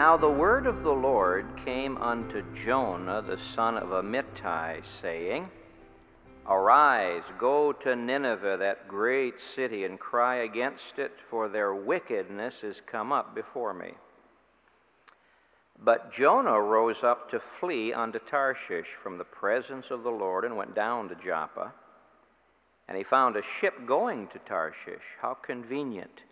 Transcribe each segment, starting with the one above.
Now the word of the Lord came unto Jonah the son of Amittai, saying, Arise, go to Nineveh, that great city, and cry against it, for their wickedness is come up before me. But Jonah rose up to flee unto Tarshish from the presence of the Lord, and went down to Joppa. And he found a ship going to Tarshish. How convenient!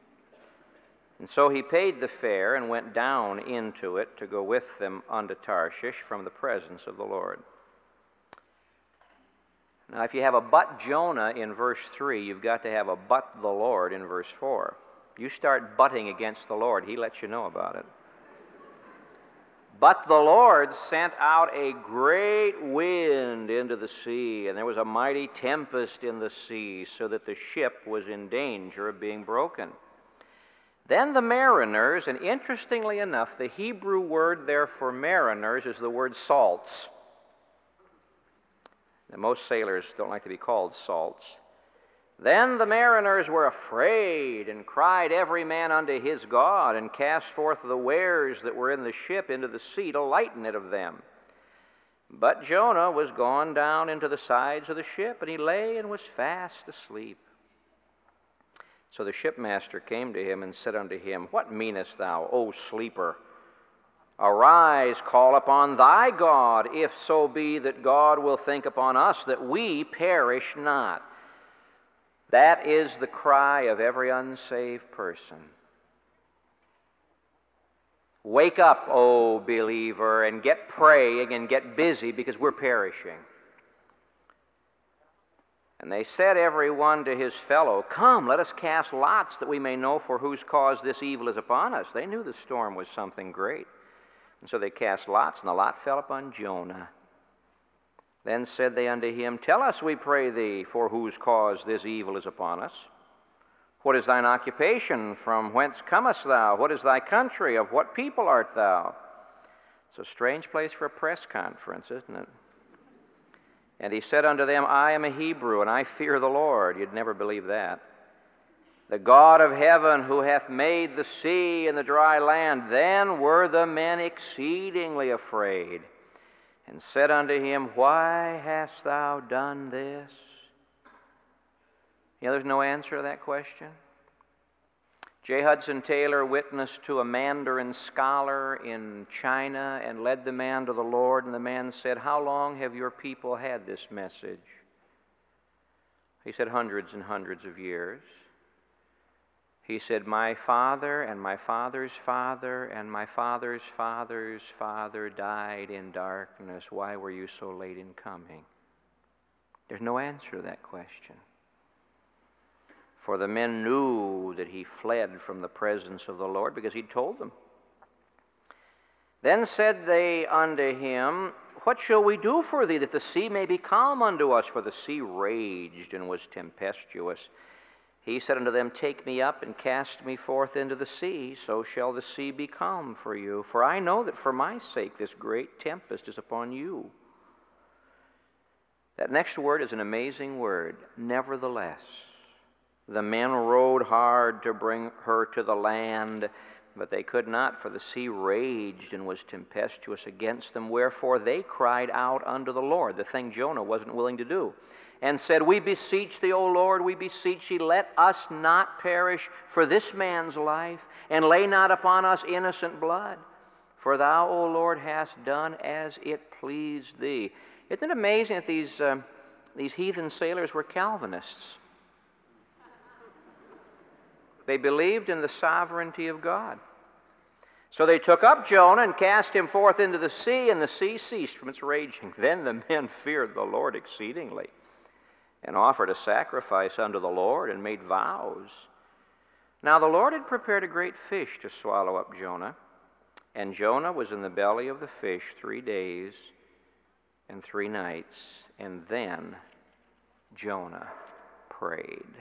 And so he paid the fare and went down into it to go with them unto Tarshish from the presence of the Lord. Now, if you have a but Jonah in verse 3, you've got to have a but the Lord in verse 4. You start butting against the Lord, he lets you know about it. But the Lord sent out a great wind into the sea, and there was a mighty tempest in the sea, so that the ship was in danger of being broken. Then the mariners, and interestingly enough, the Hebrew word there for mariners is the word salts. Now, most sailors don't like to be called salts. Then the mariners were afraid and cried every man unto his God and cast forth the wares that were in the ship into the sea to lighten it of them. But Jonah was gone down into the sides of the ship, and he lay and was fast asleep. So the shipmaster came to him and said unto him, What meanest thou, O sleeper? Arise, call upon thy God, if so be that God will think upon us that we perish not. That is the cry of every unsaved person. Wake up, O believer, and get praying and get busy because we're perishing. And they said every one to his fellow, Come, let us cast lots that we may know for whose cause this evil is upon us. They knew the storm was something great. And so they cast lots, and the lot fell upon Jonah. Then said they unto him, Tell us, we pray thee, for whose cause this evil is upon us. What is thine occupation? From whence comest thou? What is thy country? Of what people art thou? It's a strange place for a press conference, isn't it? And he said unto them, I am a Hebrew, and I fear the Lord. You'd never believe that. The God of heaven, who hath made the sea and the dry land. Then were the men exceedingly afraid, and said unto him, Why hast thou done this? You know, there's no answer to that question. J. Hudson Taylor witnessed to a Mandarin scholar in China and led the man to the Lord, and the man said, How long have your people had this message? He said, Hundreds and hundreds of years. He said, My father and my father's father and my father's father's father died in darkness. Why were you so late in coming? There's no answer to that question. For the men knew that he fled from the presence of the Lord because he'd told them. Then said they unto him, What shall we do for thee that the sea may be calm unto us? For the sea raged and was tempestuous. He said unto them, Take me up and cast me forth into the sea, so shall the sea be calm for you. For I know that for my sake this great tempest is upon you. That next word is an amazing word, nevertheless. The men rowed hard to bring her to the land, but they could not, for the sea raged and was tempestuous against them. Wherefore they cried out unto the Lord, the thing Jonah wasn't willing to do, and said, We beseech thee, O Lord, we beseech thee, let us not perish for this man's life, and lay not upon us innocent blood. For thou, O Lord, hast done as it pleased thee. Isn't it amazing that these, uh, these heathen sailors were Calvinists? They believed in the sovereignty of God. So they took up Jonah and cast him forth into the sea, and the sea ceased from its raging. Then the men feared the Lord exceedingly, and offered a sacrifice unto the Lord, and made vows. Now the Lord had prepared a great fish to swallow up Jonah. And Jonah was in the belly of the fish three days and three nights, and then Jonah prayed.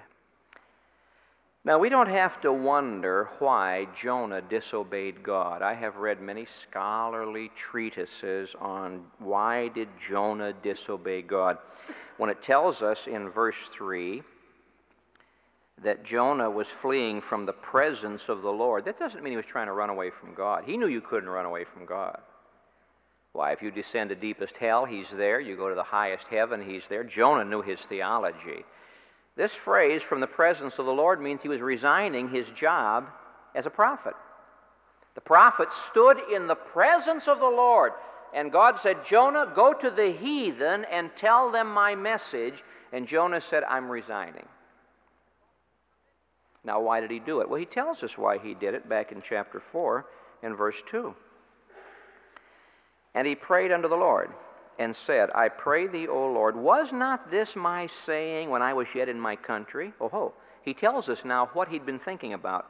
Now, we don't have to wonder why Jonah disobeyed God. I have read many scholarly treatises on why did Jonah disobey God. When it tells us in verse 3 that Jonah was fleeing from the presence of the Lord, that doesn't mean he was trying to run away from God. He knew you couldn't run away from God. Why, if you descend to deepest hell, he's there. You go to the highest heaven, he's there. Jonah knew his theology. This phrase, from the presence of the Lord, means he was resigning his job as a prophet. The prophet stood in the presence of the Lord, and God said, Jonah, go to the heathen and tell them my message. And Jonah said, I'm resigning. Now, why did he do it? Well, he tells us why he did it back in chapter 4 and verse 2. And he prayed unto the Lord and said, I pray thee, O Lord, was not this my saying when I was yet in my country? Oh, ho. He tells us now what he'd been thinking about.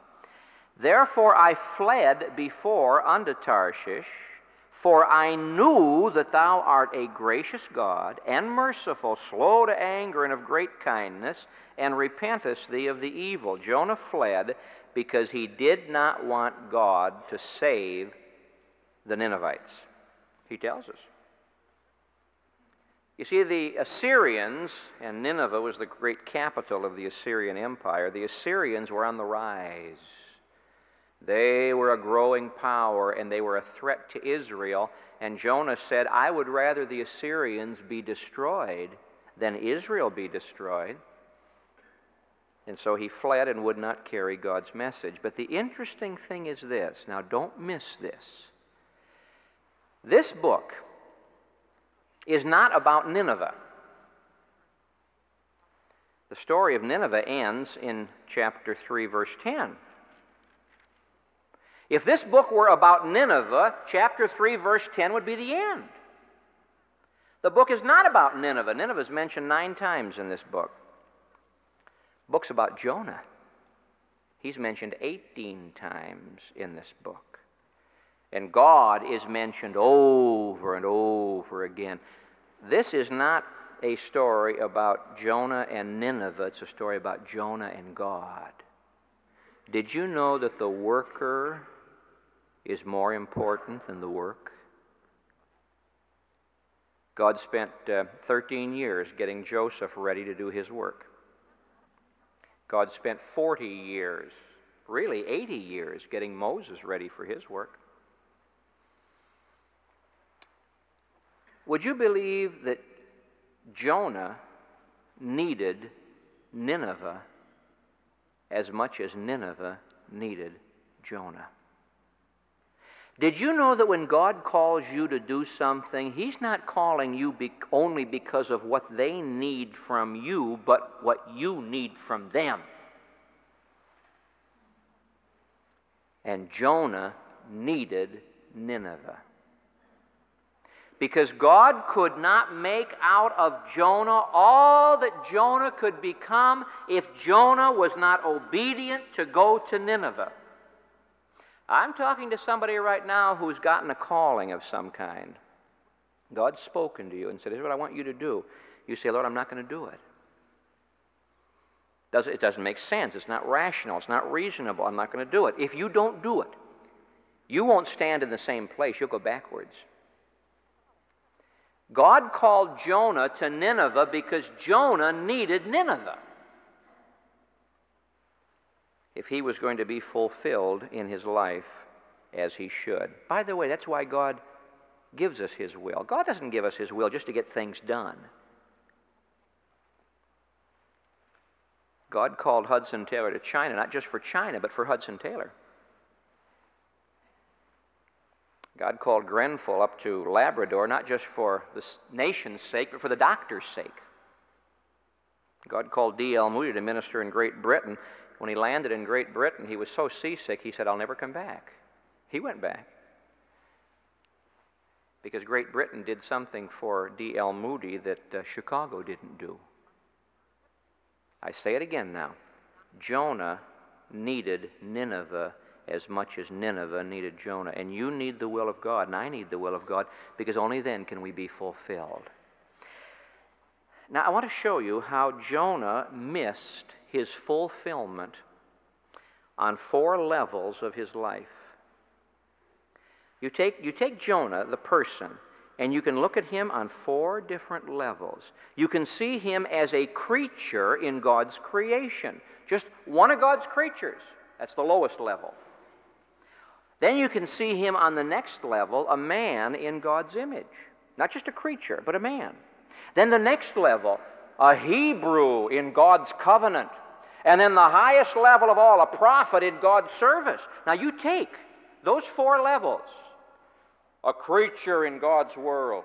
Therefore I fled before unto Tarshish, for I knew that thou art a gracious God and merciful, slow to anger and of great kindness, and repentest thee of the evil. Jonah fled because he did not want God to save the Ninevites. He tells us. You see, the Assyrians, and Nineveh was the great capital of the Assyrian Empire, the Assyrians were on the rise. They were a growing power and they were a threat to Israel. And Jonah said, I would rather the Assyrians be destroyed than Israel be destroyed. And so he fled and would not carry God's message. But the interesting thing is this now, don't miss this. This book, is not about Nineveh. The story of Nineveh ends in chapter 3, verse 10. If this book were about Nineveh, chapter 3, verse 10 would be the end. The book is not about Nineveh. Nineveh is mentioned nine times in this book. The book's about Jonah. He's mentioned 18 times in this book. And God is mentioned over and over again. This is not a story about Jonah and Nineveh, it's a story about Jonah and God. Did you know that the worker is more important than the work? God spent uh, 13 years getting Joseph ready to do his work. God spent 40 years, really 80 years, getting Moses ready for his work. Would you believe that Jonah needed Nineveh as much as Nineveh needed Jonah? Did you know that when God calls you to do something, He's not calling you be- only because of what they need from you, but what you need from them? And Jonah needed Nineveh because God could not make out of Jonah all that Jonah could become if Jonah was not obedient to go to Nineveh. I'm talking to somebody right now who's gotten a calling of some kind. God's spoken to you and said, Here's what I want you to do. You say, Lord, I'm not going to do it. It doesn't make sense. It's not rational. It's not reasonable. I'm not going to do it. If you don't do it, you won't stand in the same place. You'll go backwards. God called Jonah to Nineveh because Jonah needed Nineveh if he was going to be fulfilled in his life as he should. By the way, that's why God gives us his will. God doesn't give us his will just to get things done. God called Hudson Taylor to China, not just for China, but for Hudson Taylor. God called Grenfell up to Labrador, not just for the nation's sake, but for the doctor's sake. God called D.L. Moody to minister in Great Britain. When he landed in Great Britain, he was so seasick, he said, I'll never come back. He went back. Because Great Britain did something for D.L. Moody that uh, Chicago didn't do. I say it again now. Jonah needed Nineveh as much as Nineveh needed Jonah. And you need the will of God, and I need the will of God, because only then can we be fulfilled. Now, I want to show you how Jonah missed his fulfillment on four levels of his life. You take, you take Jonah, the person, and you can look at him on four different levels. You can see him as a creature in God's creation, just one of God's creatures. That's the lowest level. Then you can see him on the next level, a man in God's image. Not just a creature, but a man. Then the next level, a Hebrew in God's covenant. And then the highest level of all, a prophet in God's service. Now you take those four levels a creature in God's world,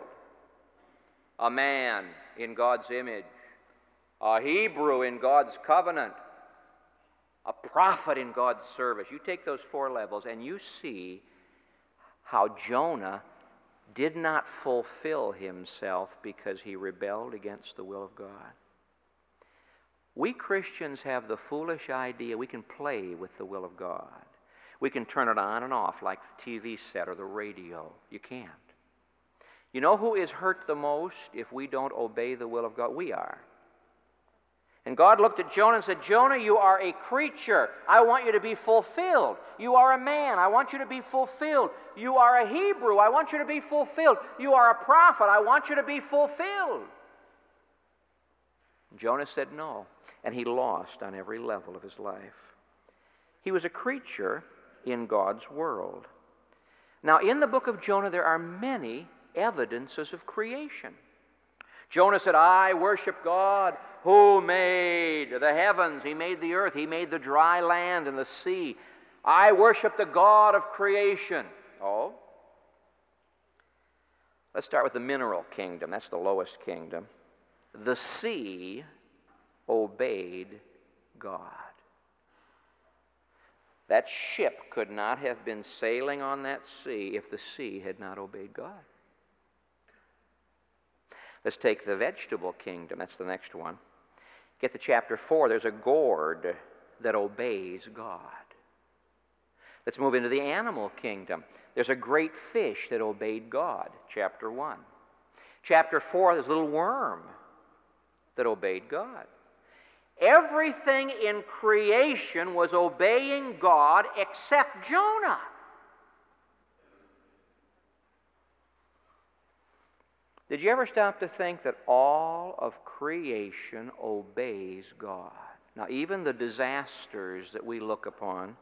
a man in God's image, a Hebrew in God's covenant, a prophet in God's service. You take those four levels and you see how Jonah did not fulfill himself because he rebelled against the will of God. We Christians have the foolish idea we can play with the will of God. We can turn it on and off like the TV set or the radio. You can't. You know who is hurt the most if we don't obey the will of God? We are. And God looked at Jonah and said, Jonah, you are a creature. I want you to be fulfilled. You are a man. I want you to be fulfilled. You are a Hebrew. I want you to be fulfilled. You are a prophet. I want you to be fulfilled. Jonah said no, and he lost on every level of his life. He was a creature in God's world. Now, in the book of Jonah, there are many evidences of creation. Jonah said, I worship God who made the heavens, He made the earth, He made the dry land and the sea. I worship the God of creation. Oh? Let's start with the mineral kingdom. That's the lowest kingdom. The sea obeyed God. That ship could not have been sailing on that sea if the sea had not obeyed God. Let's take the vegetable kingdom. That's the next one. Get to chapter 4. There's a gourd that obeys God. Let's move into the animal kingdom. There's a great fish that obeyed God. Chapter 1. Chapter 4, there's a little worm that obeyed God. Everything in creation was obeying God except Jonah. Did you ever stop to think that all of creation obeys God? Now, even the disasters that we look upon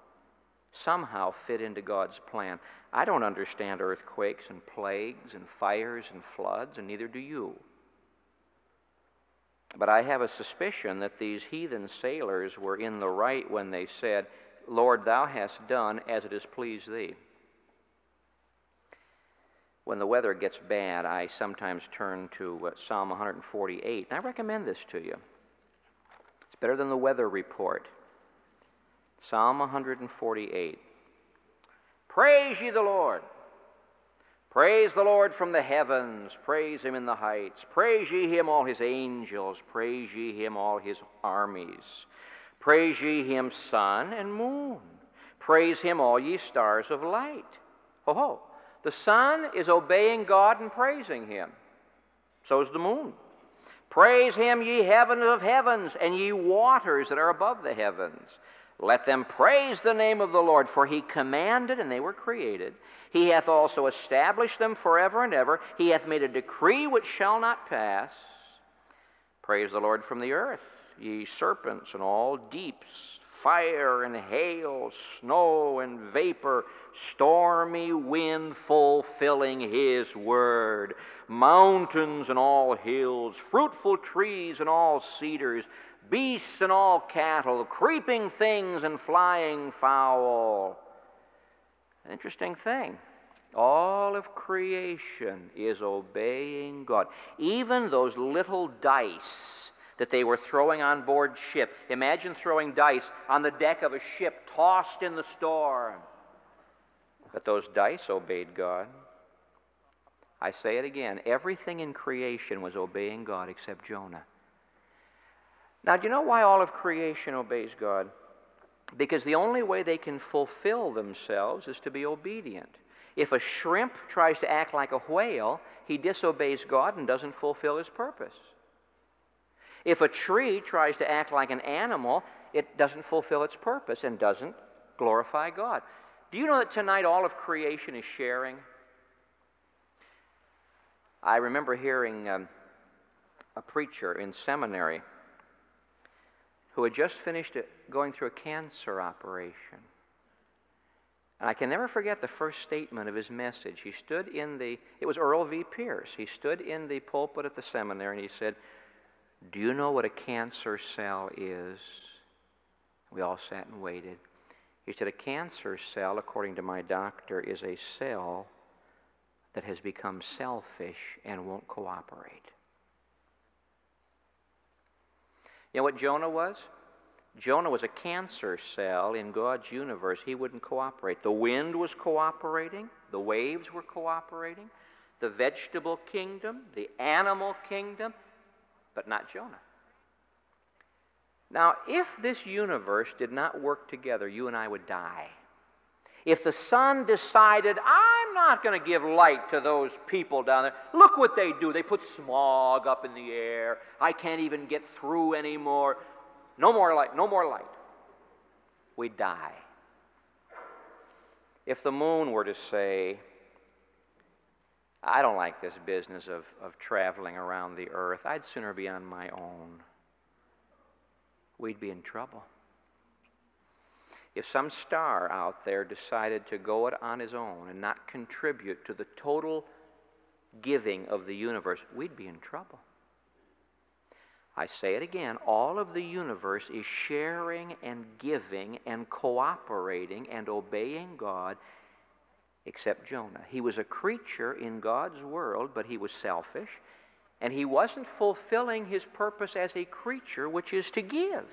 somehow fit into God's plan. I don't understand earthquakes and plagues and fires and floods, and neither do you. But I have a suspicion that these heathen sailors were in the right when they said, Lord, thou hast done as it has pleased thee. When the weather gets bad, I sometimes turn to uh, Psalm 148, and I recommend this to you. It's better than the weather report. Psalm 148. Praise ye the Lord. Praise the Lord from the heavens. Praise him in the heights. Praise ye him, all his angels. Praise ye him, all his armies. Praise ye him, sun and moon. Praise him, all ye stars of light. Ho ho. The sun is obeying God and praising him. So is the moon. Praise him, ye heavens of heavens, and ye waters that are above the heavens. Let them praise the name of the Lord, for he commanded, and they were created. He hath also established them forever and ever. He hath made a decree which shall not pass. Praise the Lord from the earth, ye serpents and all deeps, fire and hail, snow and vapor, stormy wind fulfilling his word, mountains and all hills, fruitful trees and all cedars, beasts and all cattle, creeping things and flying fowl Interesting thing. All of creation is obeying God. Even those little dice that they were throwing on board ship. Imagine throwing dice on the deck of a ship tossed in the storm. But those dice obeyed God. I say it again everything in creation was obeying God except Jonah. Now, do you know why all of creation obeys God? Because the only way they can fulfill themselves is to be obedient. If a shrimp tries to act like a whale, he disobeys God and doesn't fulfill his purpose. If a tree tries to act like an animal, it doesn't fulfill its purpose and doesn't glorify God. Do you know that tonight all of creation is sharing? I remember hearing um, a preacher in seminary who had just finished going through a cancer operation. And I can never forget the first statement of his message. He stood in the, it was Earl V. Pierce. He stood in the pulpit at the seminary and he said, Do you know what a cancer cell is? We all sat and waited. He said, A cancer cell, according to my doctor, is a cell that has become selfish and won't cooperate. You know what Jonah was? Jonah was a cancer cell in God's universe. He wouldn't cooperate. The wind was cooperating, the waves were cooperating, the vegetable kingdom, the animal kingdom, but not Jonah. Now, if this universe did not work together, you and I would die. If the sun decided, I'm not going to give light to those people down there, look what they do. They put smog up in the air. I can't even get through anymore. No more light, no more light. We die. If the moon were to say, I don't like this business of, of traveling around the earth, I'd sooner be on my own, we'd be in trouble. If some star out there decided to go it on his own and not contribute to the total giving of the universe, we'd be in trouble. I say it again all of the universe is sharing and giving and cooperating and obeying God except Jonah. He was a creature in God's world, but he was selfish, and he wasn't fulfilling his purpose as a creature, which is to give.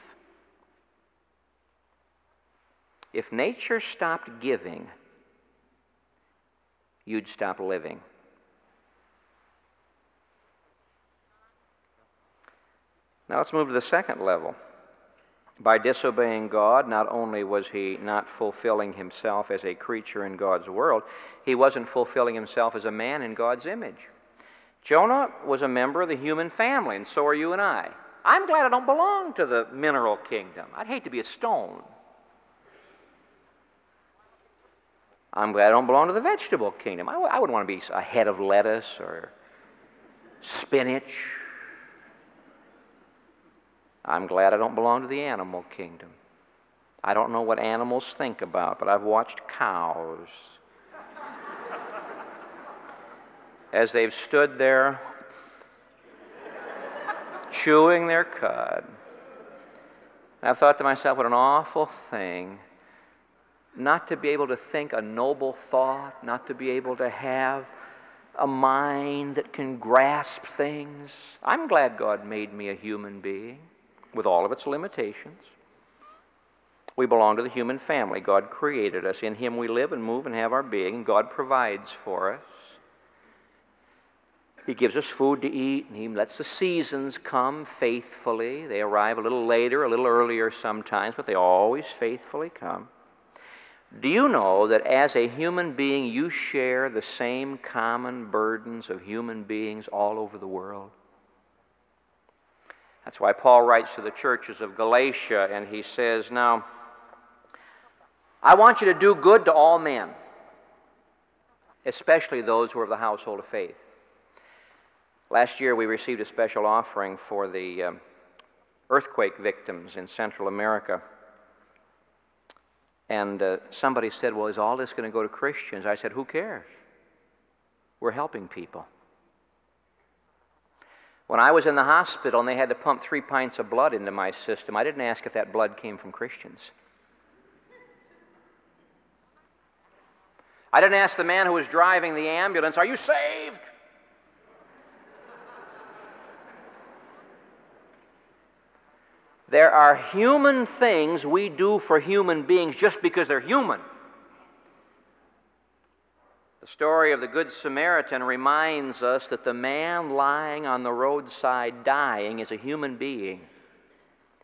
If nature stopped giving, you'd stop living. Now let's move to the second level. By disobeying God, not only was he not fulfilling himself as a creature in God's world, he wasn't fulfilling himself as a man in God's image. Jonah was a member of the human family, and so are you and I. I'm glad I don't belong to the mineral kingdom. I'd hate to be a stone. I'm glad I don't belong to the vegetable kingdom. I w- I wouldn't want to be a head of lettuce or spinach. I'm glad I don't belong to the animal kingdom. I don't know what animals think about, but I've watched cows as they've stood there chewing their cud. And I've thought to myself, what an awful thing not to be able to think a noble thought, not to be able to have a mind that can grasp things. I'm glad God made me a human being with all of its limitations. We belong to the human family. God created us. In Him we live and move and have our being. God provides for us. He gives us food to eat, and He lets the seasons come faithfully. They arrive a little later, a little earlier sometimes, but they always faithfully come. Do you know that as a human being, you share the same common burdens of human beings all over the world? That's why Paul writes to the churches of Galatia and he says, Now, I want you to do good to all men, especially those who are of the household of faith. Last year we received a special offering for the um, earthquake victims in Central America. And uh, somebody said, Well, is all this going to go to Christians? I said, Who cares? We're helping people. When I was in the hospital and they had to pump three pints of blood into my system, I didn't ask if that blood came from Christians. I didn't ask the man who was driving the ambulance, Are you saved? There are human things we do for human beings just because they're human. The story of the Good Samaritan reminds us that the man lying on the roadside dying is a human being.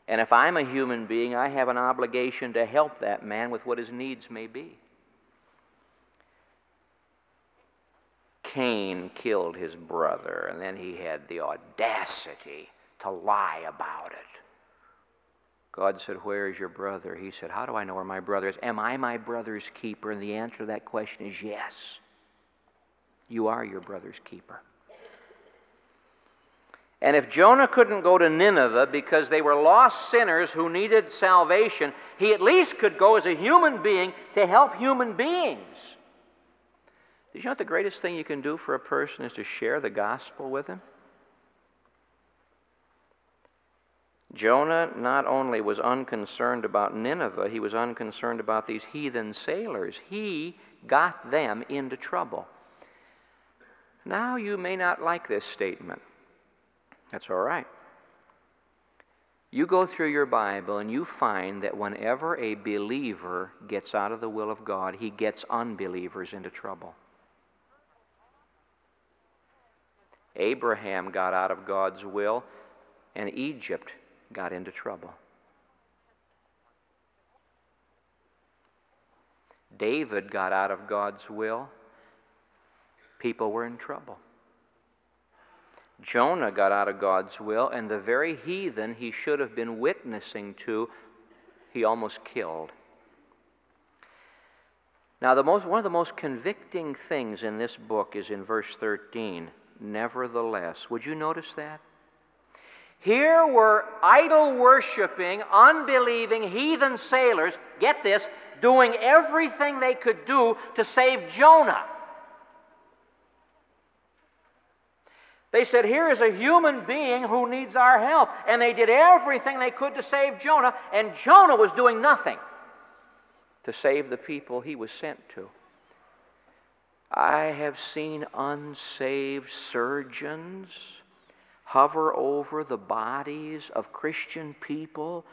And if I'm a human being, I have an obligation to help that man with what his needs may be. Cain killed his brother, and then he had the audacity to lie about it. God said, Where is your brother? He said, How do I know where my brother is? Am I my brother's keeper? And the answer to that question is yes. You are your brother's keeper. And if Jonah couldn't go to Nineveh because they were lost sinners who needed salvation, he at least could go as a human being to help human beings. Did you know what the greatest thing you can do for a person is to share the gospel with him? Jonah not only was unconcerned about Nineveh, he was unconcerned about these heathen sailors. He got them into trouble. Now, you may not like this statement. That's all right. You go through your Bible and you find that whenever a believer gets out of the will of God, he gets unbelievers into trouble. Abraham got out of God's will, and Egypt got into trouble. David got out of God's will, people were in trouble. Jonah got out of God's will, and the very heathen he should have been witnessing to, he almost killed. Now, the most, one of the most convicting things in this book is in verse 13. Nevertheless, would you notice that? Here were idol worshiping, unbelieving heathen sailors, get this, doing everything they could do to save Jonah. They said, Here is a human being who needs our help. And they did everything they could to save Jonah, and Jonah was doing nothing to save the people he was sent to. I have seen unsaved surgeons hover over the bodies of Christian people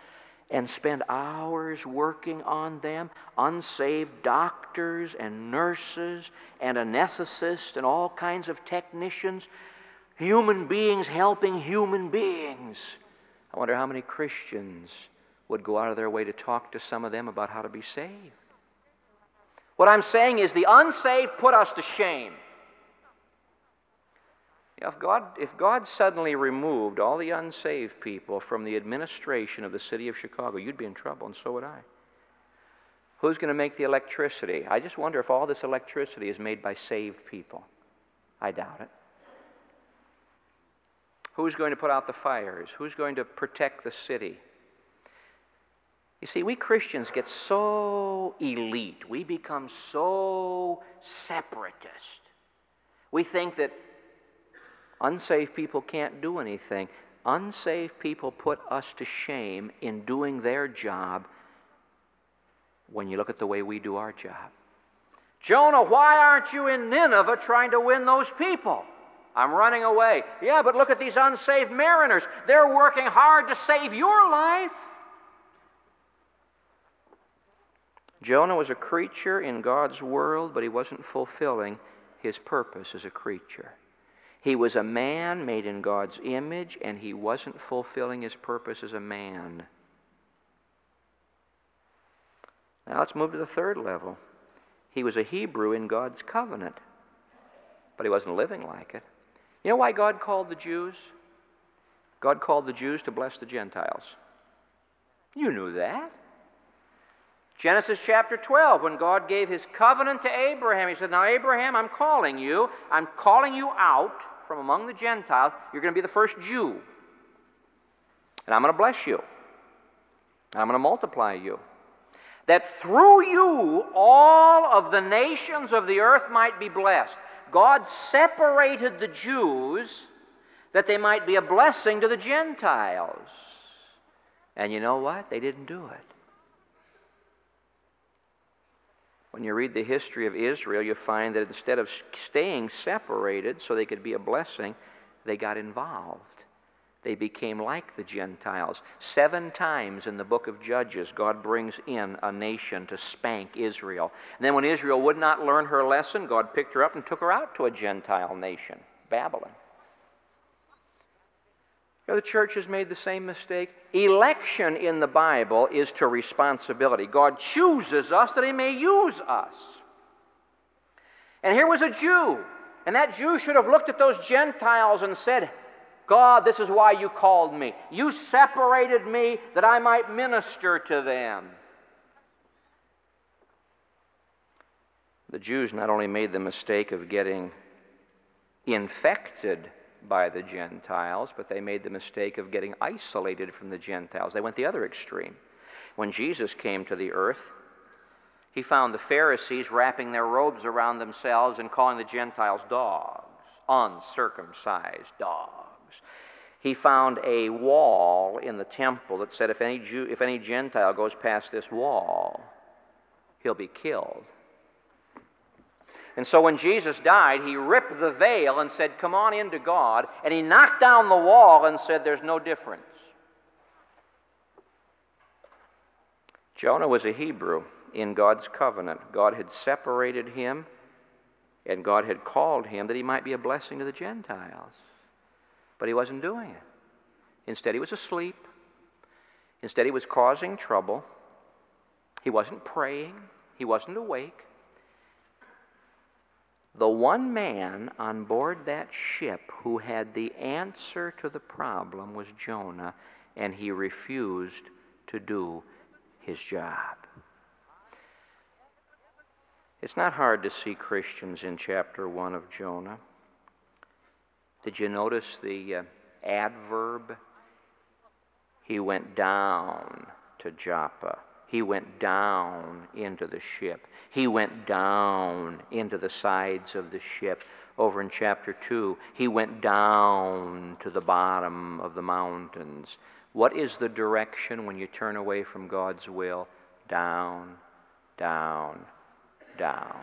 and spend hours working on them. Unsaved doctors and nurses and anesthetists and all kinds of technicians human beings helping human beings. I wonder how many Christians would go out of their way to talk to some of them about how to be saved. What I'm saying is the unsaved put us to shame. If God, if God suddenly removed all the unsaved people from the administration of the city of Chicago, you'd be in trouble, and so would I. Who's going to make the electricity? I just wonder if all this electricity is made by saved people. I doubt it. Who's going to put out the fires? Who's going to protect the city? You see, we Christians get so elite. We become so separatist. We think that unsaved people can't do anything. Unsaved people put us to shame in doing their job when you look at the way we do our job. Jonah, why aren't you in Nineveh trying to win those people? I'm running away. Yeah, but look at these unsaved mariners. They're working hard to save your life. Jonah was a creature in God's world, but he wasn't fulfilling his purpose as a creature. He was a man made in God's image, and he wasn't fulfilling his purpose as a man. Now let's move to the third level. He was a Hebrew in God's covenant, but he wasn't living like it. You know why God called the Jews? God called the Jews to bless the Gentiles. You knew that. Genesis chapter 12, when God gave his covenant to Abraham, he said, Now, Abraham, I'm calling you. I'm calling you out from among the Gentiles. You're going to be the first Jew. And I'm going to bless you. And I'm going to multiply you. That through you all of the nations of the earth might be blessed. God separated the Jews that they might be a blessing to the Gentiles. And you know what? They didn't do it. When you read the history of Israel, you find that instead of staying separated so they could be a blessing, they got involved. They became like the Gentiles. Seven times in the book of Judges, God brings in a nation to spank Israel. And then, when Israel would not learn her lesson, God picked her up and took her out to a Gentile nation, Babylon. You know, the church has made the same mistake. Election in the Bible is to responsibility. God chooses us that He may use us. And here was a Jew, and that Jew should have looked at those Gentiles and said, God, this is why you called me. You separated me that I might minister to them. The Jews not only made the mistake of getting infected by the Gentiles, but they made the mistake of getting isolated from the Gentiles. They went the other extreme. When Jesus came to the earth, he found the Pharisees wrapping their robes around themselves and calling the Gentiles dogs, uncircumcised dogs. He found a wall in the temple that said if any, Jew, if any Gentile goes past this wall, he'll be killed. And so when Jesus died, he ripped the veil and said, Come on into God. And he knocked down the wall and said, There's no difference. Jonah was a Hebrew in God's covenant. God had separated him, and God had called him that he might be a blessing to the Gentiles. But he wasn't doing it. Instead, he was asleep. Instead, he was causing trouble. He wasn't praying. He wasn't awake. The one man on board that ship who had the answer to the problem was Jonah, and he refused to do his job. It's not hard to see Christians in chapter 1 of Jonah. Did you notice the uh, adverb? He went down to Joppa. He went down into the ship. He went down into the sides of the ship. Over in chapter 2, he went down to the bottom of the mountains. What is the direction when you turn away from God's will? Down, down, down.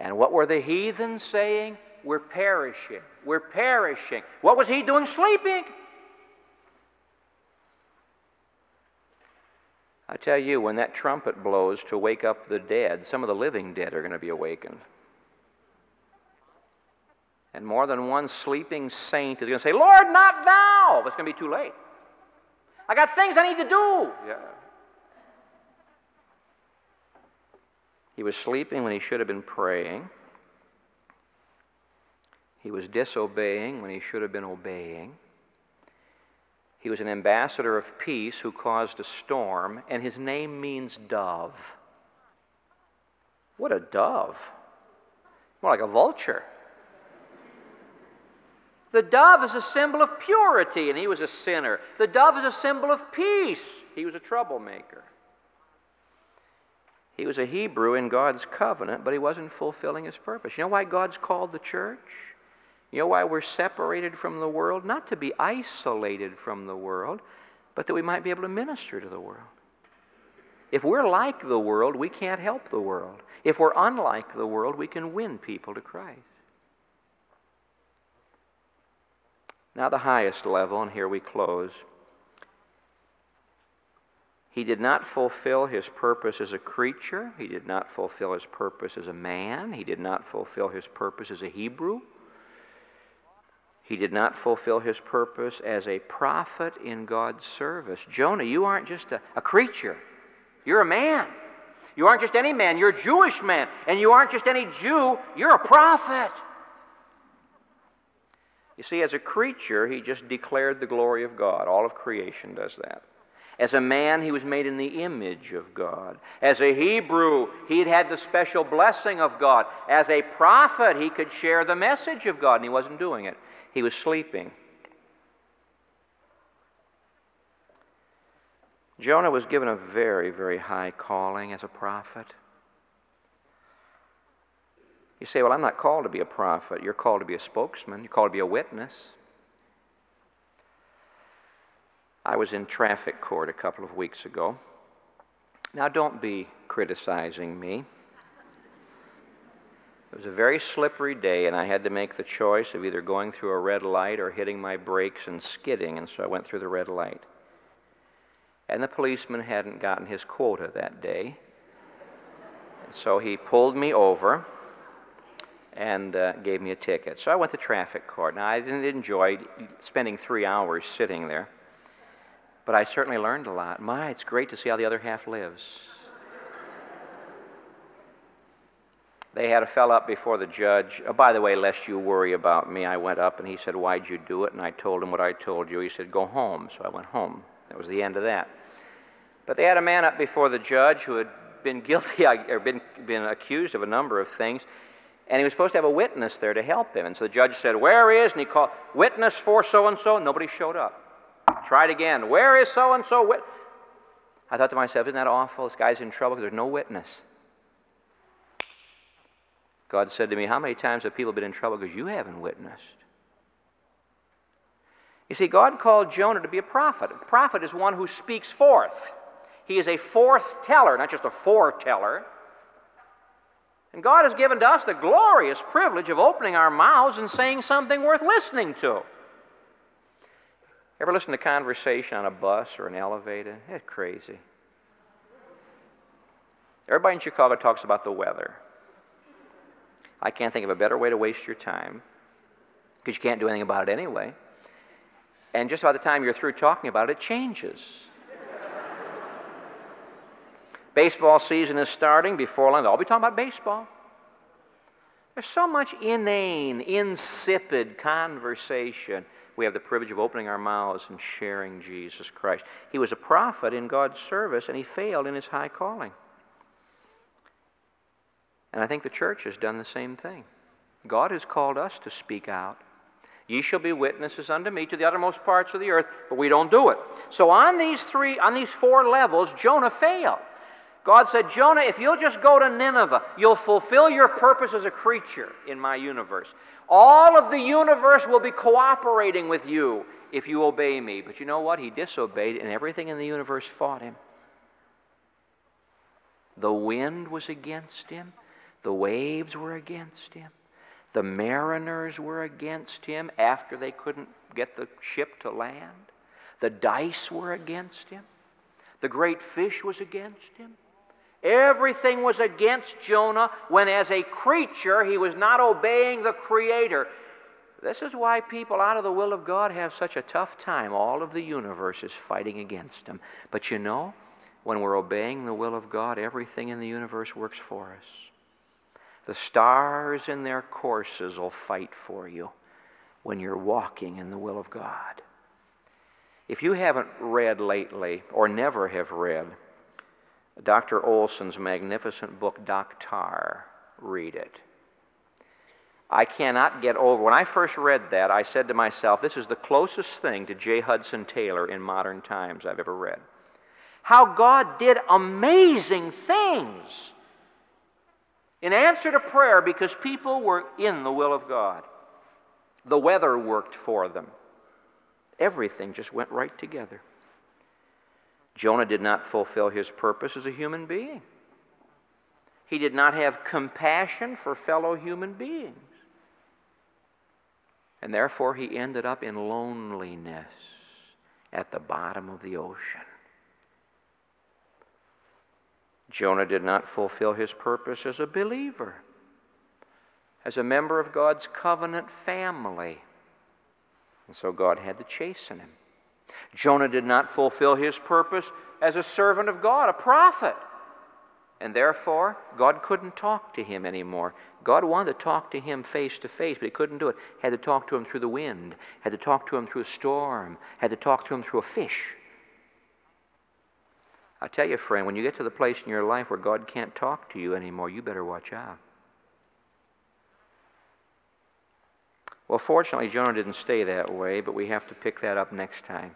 And what were the heathens saying? We're perishing. We're perishing. What was he doing? Sleeping. I tell you, when that trumpet blows to wake up the dead, some of the living dead are going to be awakened. And more than one sleeping saint is going to say, Lord, not now. It's going to be too late. I got things I need to do. Yeah. He was sleeping when he should have been praying. He was disobeying when he should have been obeying. He was an ambassador of peace who caused a storm, and his name means dove. What a dove! More like a vulture. The dove is a symbol of purity, and he was a sinner. The dove is a symbol of peace. He was a troublemaker. He was a Hebrew in God's covenant, but he wasn't fulfilling his purpose. You know why God's called the church? You know why we're separated from the world? Not to be isolated from the world, but that we might be able to minister to the world. If we're like the world, we can't help the world. If we're unlike the world, we can win people to Christ. Now, the highest level, and here we close. He did not fulfill his purpose as a creature. He did not fulfill his purpose as a man. He did not fulfill his purpose as a Hebrew. He did not fulfill his purpose as a prophet in God's service. Jonah, you aren't just a, a creature, you're a man. You aren't just any man, you're a Jewish man. And you aren't just any Jew, you're a prophet. You see, as a creature, he just declared the glory of God. All of creation does that. As a man, he was made in the image of God. As a Hebrew, he had had the special blessing of God. As a prophet, he could share the message of God, and he wasn't doing it. He was sleeping. Jonah was given a very, very high calling as a prophet. You say, Well, I'm not called to be a prophet. You're called to be a spokesman, you're called to be a witness. I was in traffic court a couple of weeks ago. Now, don't be criticizing me. It was a very slippery day, and I had to make the choice of either going through a red light or hitting my brakes and skidding, and so I went through the red light. And the policeman hadn't gotten his quota that day. And so he pulled me over, and uh, gave me a ticket. So I went to traffic court. Now, I didn't enjoy spending three hours sitting there, but I certainly learned a lot. My, it's great to see how the other half lives. They had a fellow up before the judge. Oh, by the way, lest you worry about me, I went up and he said, Why'd you do it? And I told him what I told you. He said, Go home. So I went home. That was the end of that. But they had a man up before the judge who had been guilty or been, been accused of a number of things. And he was supposed to have a witness there to help him. And so the judge said, Where is? And he called, Witness for so and so. Nobody showed up. Tried again. Where is so and so? I thought to myself, Isn't that awful? This guy's in trouble because there's no witness. God said to me, How many times have people been in trouble because you haven't witnessed? You see, God called Jonah to be a prophet. A prophet is one who speaks forth. He is a forth teller, not just a foreteller. And God has given to us the glorious privilege of opening our mouths and saying something worth listening to. Ever listen to conversation on a bus or an elevator? It's crazy. Everybody in Chicago talks about the weather. I can't think of a better way to waste your time because you can't do anything about it anyway. And just by the time you're through talking about it, it changes. Baseball season is starting before long. I'll be talking about baseball. There's so much inane, insipid conversation. We have the privilege of opening our mouths and sharing Jesus Christ. He was a prophet in God's service, and he failed in his high calling. And I think the church has done the same thing. God has called us to speak out. Ye shall be witnesses unto me to the uttermost parts of the earth, but we don't do it. So on these three, on these four levels, Jonah failed. God said, Jonah, if you'll just go to Nineveh, you'll fulfill your purpose as a creature in my universe. All of the universe will be cooperating with you if you obey me. But you know what? He disobeyed, and everything in the universe fought him. The wind was against him, the waves were against him, the mariners were against him after they couldn't get the ship to land, the dice were against him, the great fish was against him. Everything was against Jonah when, as a creature, he was not obeying the Creator. This is why people out of the will of God have such a tough time. All of the universe is fighting against them. But you know, when we're obeying the will of God, everything in the universe works for us. The stars in their courses will fight for you when you're walking in the will of God. If you haven't read lately, or never have read, Dr. Olsen's magnificent book, Daktar. Read it. I cannot get over. When I first read that, I said to myself, this is the closest thing to J. Hudson Taylor in modern times I've ever read. How God did amazing things in answer to prayer because people were in the will of God. The weather worked for them. Everything just went right together. Jonah did not fulfill his purpose as a human being. He did not have compassion for fellow human beings. And therefore, he ended up in loneliness at the bottom of the ocean. Jonah did not fulfill his purpose as a believer, as a member of God's covenant family. And so God had to chasten him. Jonah did not fulfill his purpose as a servant of God, a prophet. And therefore, God couldn't talk to him anymore. God wanted to talk to him face to face, but he couldn't do it. Had to talk to him through the wind, had to talk to him through a storm, had to talk to him through a fish. I tell you, friend, when you get to the place in your life where God can't talk to you anymore, you better watch out. Well, fortunately, Jonah didn't stay that way, but we have to pick that up next time.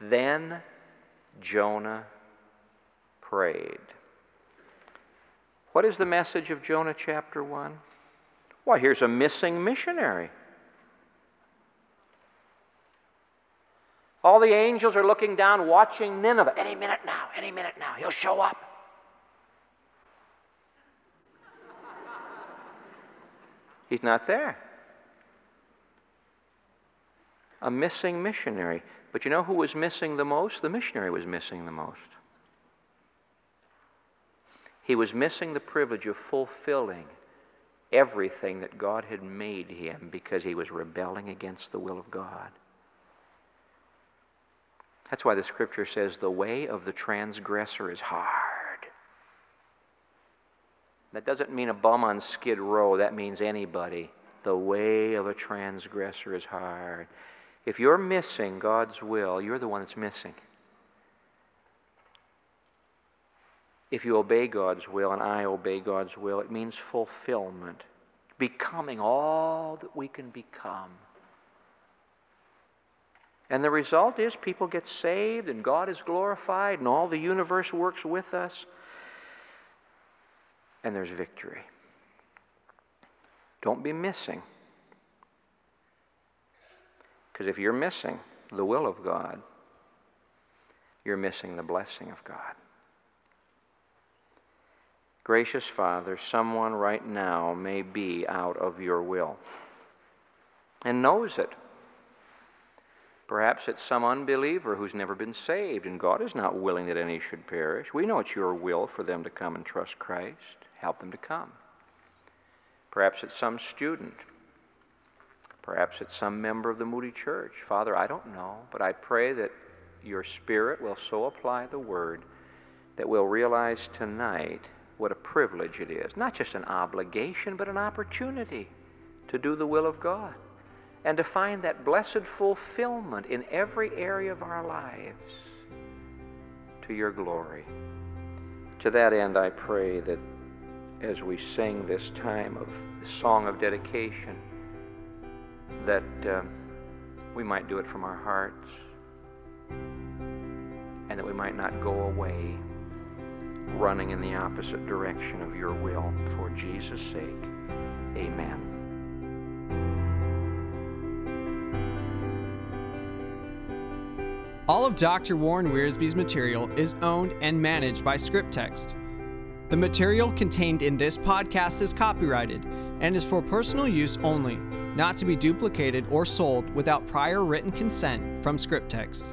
Then Jonah prayed. What is the message of Jonah chapter 1? Why, here's a missing missionary. All the angels are looking down, watching Nineveh. Any minute now, any minute now, he'll show up. He's not there a missing missionary. But you know who was missing the most? The missionary was missing the most. He was missing the privilege of fulfilling everything that God had made him because he was rebelling against the will of God. That's why the scripture says the way of the transgressor is hard. That doesn't mean a bum on skid row, that means anybody. The way of a transgressor is hard. If you're missing God's will, you're the one that's missing. If you obey God's will and I obey God's will, it means fulfillment, becoming all that we can become. And the result is people get saved and God is glorified and all the universe works with us. And there's victory. Don't be missing. Because if you're missing the will of God, you're missing the blessing of God. Gracious Father, someone right now may be out of your will and knows it. Perhaps it's some unbeliever who's never been saved, and God is not willing that any should perish. We know it's your will for them to come and trust Christ. Help them to come. Perhaps it's some student. Perhaps it's some member of the Moody Church. Father, I don't know, but I pray that your Spirit will so apply the Word that we'll realize tonight what a privilege it is. Not just an obligation, but an opportunity to do the will of God and to find that blessed fulfillment in every area of our lives to your glory. To that end, I pray that as we sing this time of the song of dedication, that uh, we might do it from our hearts and that we might not go away running in the opposite direction of your will. For Jesus' sake, amen. All of Dr. Warren Wiersbe's material is owned and managed by Scriptext. The material contained in this podcast is copyrighted and is for personal use only, not to be duplicated or sold without prior written consent from Scriptext.